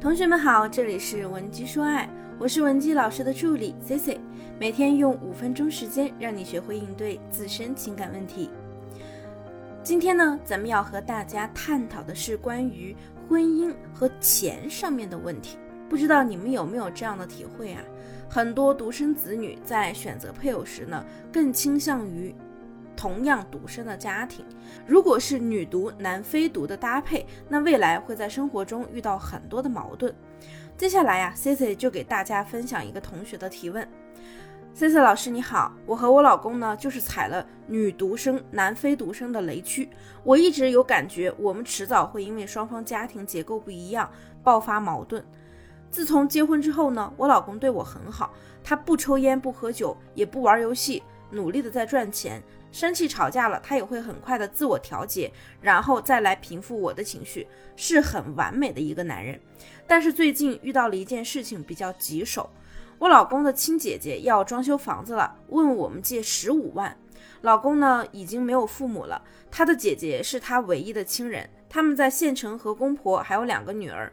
同学们好，这里是文姬说爱，我是文姬老师的助理 C C，每天用五分钟时间让你学会应对自身情感问题。今天呢，咱们要和大家探讨的是关于婚姻和钱上面的问题。不知道你们有没有这样的体会啊？很多独生子女在选择配偶时呢，更倾向于。同样独生的家庭，如果是女独男非独的搭配，那未来会在生活中遇到很多的矛盾。接下来呀，Cici 就给大家分享一个同学的提问。Cici 老师你好，我和我老公呢就是踩了女独生男非独生的雷区，我一直有感觉我们迟早会因为双方家庭结构不一样爆发矛盾。自从结婚之后呢，我老公对我很好，他不抽烟不喝酒也不玩游戏，努力的在赚钱。生气吵架了，他也会很快的自我调节，然后再来平复我的情绪，是很完美的一个男人。但是最近遇到了一件事情比较棘手，我老公的亲姐姐要装修房子了，问我们借十五万。老公呢已经没有父母了，他的姐姐是他唯一的亲人，他们在县城和公婆还有两个女儿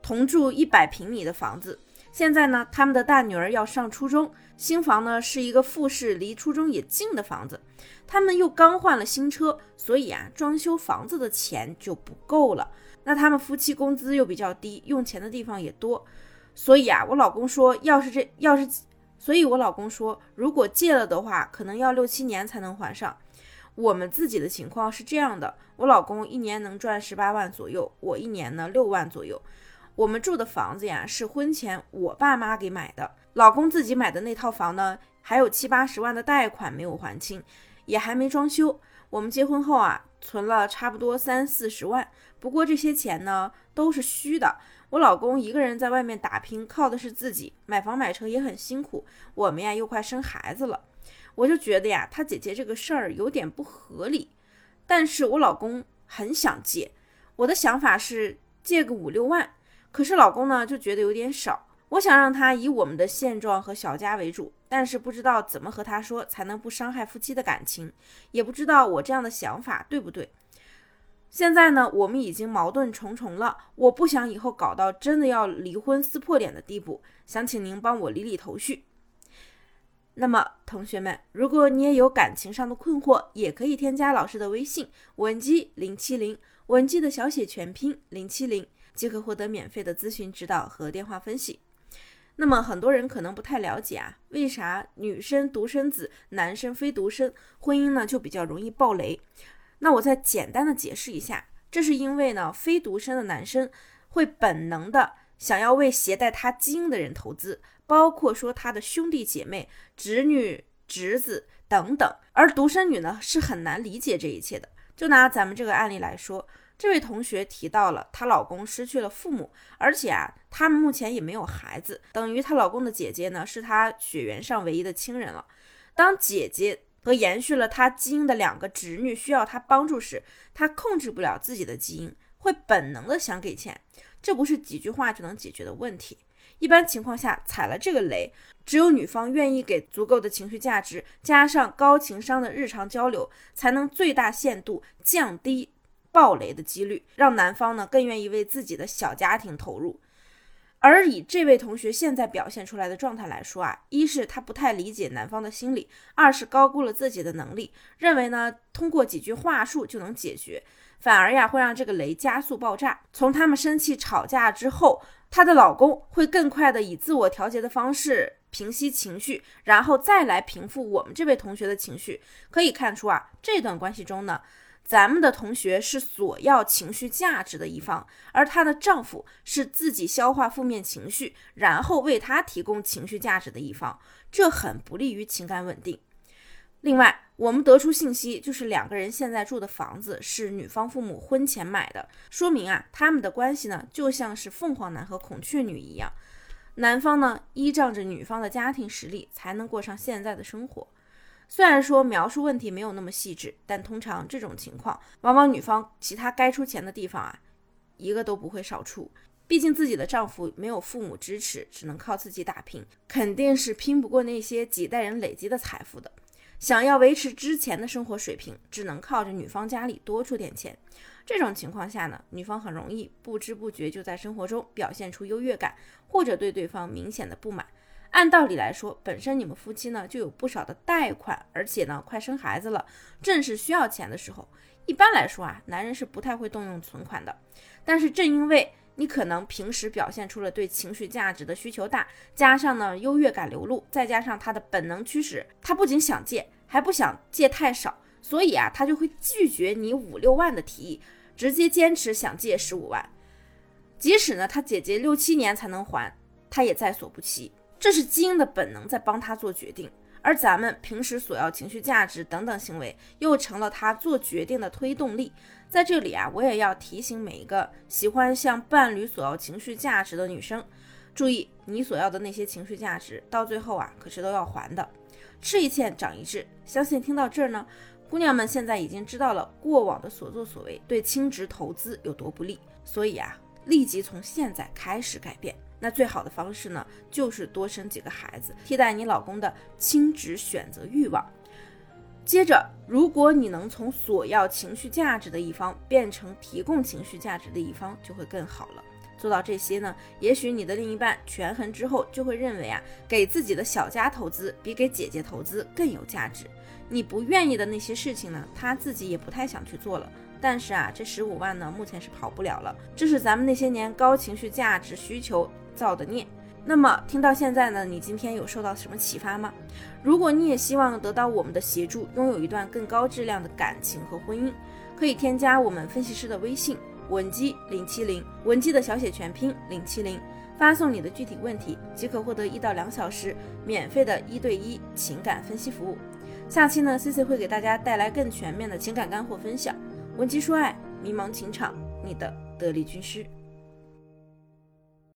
同住一百平米的房子。现在呢，他们的大女儿要上初中，新房呢是一个复式，离初中也近的房子。他们又刚换了新车，所以啊，装修房子的钱就不够了。那他们夫妻工资又比较低，用钱的地方也多，所以啊，我老公说，要是这要是，所以我老公说，如果借了的话，可能要六七年才能还上。我们自己的情况是这样的，我老公一年能赚十八万左右，我一年呢六万左右。我们住的房子呀，是婚前我爸妈给买的，老公自己买的那套房呢，还有七八十万的贷款没有还清，也还没装修。我们结婚后啊，存了差不多三四十万，不过这些钱呢都是虚的。我老公一个人在外面打拼，靠的是自己，买房买车也很辛苦。我们呀又快生孩子了，我就觉得呀，他姐姐这个事儿有点不合理。但是我老公很想借，我的想法是借个五六万。可是老公呢就觉得有点少，我想让他以我们的现状和小家为主，但是不知道怎么和他说才能不伤害夫妻的感情，也不知道我这样的想法对不对。现在呢，我们已经矛盾重重了，我不想以后搞到真的要离婚撕破脸的地步，想请您帮我理理头绪。那么同学们，如果你也有感情上的困惑，也可以添加老师的微信文姬零七零，文姬的小写全拼零七零。即可获得免费的咨询指导和电话分析。那么很多人可能不太了解啊，为啥女生独生子，男生非独生，婚姻呢就比较容易爆雷？那我再简单的解释一下，这是因为呢，非独生的男生会本能的想要为携带他基因的人投资，包括说他的兄弟姐妹、侄女、侄子等等，而独生女呢是很难理解这一切的。就拿咱们这个案例来说。这位同学提到了她老公失去了父母，而且啊，他们目前也没有孩子，等于她老公的姐姐呢是她血缘上唯一的亲人了。当姐姐和延续了她基因的两个侄女需要她帮助时，她控制不了自己的基因，会本能的想给钱，这不是几句话就能解决的问题。一般情况下，踩了这个雷，只有女方愿意给足够的情绪价值，加上高情商的日常交流，才能最大限度降低。暴雷的几率，让男方呢更愿意为自己的小家庭投入。而以这位同学现在表现出来的状态来说啊，一是他不太理解男方的心理，二是高估了自己的能力，认为呢通过几句话术就能解决，反而呀会让这个雷加速爆炸。从他们生气吵架之后，她的老公会更快的以自我调节的方式平息情绪，然后再来平复我们这位同学的情绪。可以看出啊，这段关系中呢。咱们的同学是索要情绪价值的一方，而她的丈夫是自己消化负面情绪，然后为她提供情绪价值的一方，这很不利于情感稳定。另外，我们得出信息，就是两个人现在住的房子是女方父母婚前买的，说明啊，他们的关系呢就像是凤凰男和孔雀女一样，男方呢依仗着女方的家庭实力才能过上现在的生活。虽然说描述问题没有那么细致，但通常这种情况，往往女方其他该出钱的地方啊，一个都不会少出。毕竟自己的丈夫没有父母支持，只能靠自己打拼，肯定是拼不过那些几代人累积的财富的。想要维持之前的生活水平，只能靠着女方家里多出点钱。这种情况下呢，女方很容易不知不觉就在生活中表现出优越感，或者对对方明显的不满。按道理来说，本身你们夫妻呢就有不少的贷款，而且呢快生孩子了，正是需要钱的时候。一般来说啊，男人是不太会动用存款的。但是正因为你可能平时表现出了对情绪价值的需求大，加上呢优越感流露，再加上他的本能驱使，他不仅想借，还不想借太少，所以啊他就会拒绝你五六万的提议，直接坚持想借十五万。即使呢他姐姐六七年才能还，他也在所不惜。这是基因的本能在帮他做决定。而咱们平时索要情绪价值等等行为，又成了他做决定的推动力。在这里啊，我也要提醒每一个喜欢向伴侣索要情绪价值的女生，注意你所要的那些情绪价值，到最后啊，可是都要还的。吃一堑长一智，相信听到这儿呢，姑娘们现在已经知道了过往的所作所为对轻职投资有多不利，所以啊，立即从现在开始改变。那最好的方式呢，就是多生几个孩子，替代你老公的亲职选择欲望。接着，如果你能从索要情绪价值的一方变成提供情绪价值的一方，就会更好了。做到这些呢，也许你的另一半权衡之后，就会认为啊，给自己的小家投资比给姐姐投资更有价值。你不愿意的那些事情呢，他自己也不太想去做了。但是啊，这十五万呢，目前是跑不了了。这是咱们那些年高情绪价值需求造的孽。那么听到现在呢，你今天有受到什么启发吗？如果你也希望得到我们的协助，拥有一段更高质量的感情和婚姻，可以添加我们分析师的微信文姬零七零，文姬的小写全拼零七零，发送你的具体问题，即可获得一到两小时免费的一对一情感分析服务。下期呢，C C 会给大家带来更全面的情感干货分享。文姬说爱，迷茫情场，你的得力军师。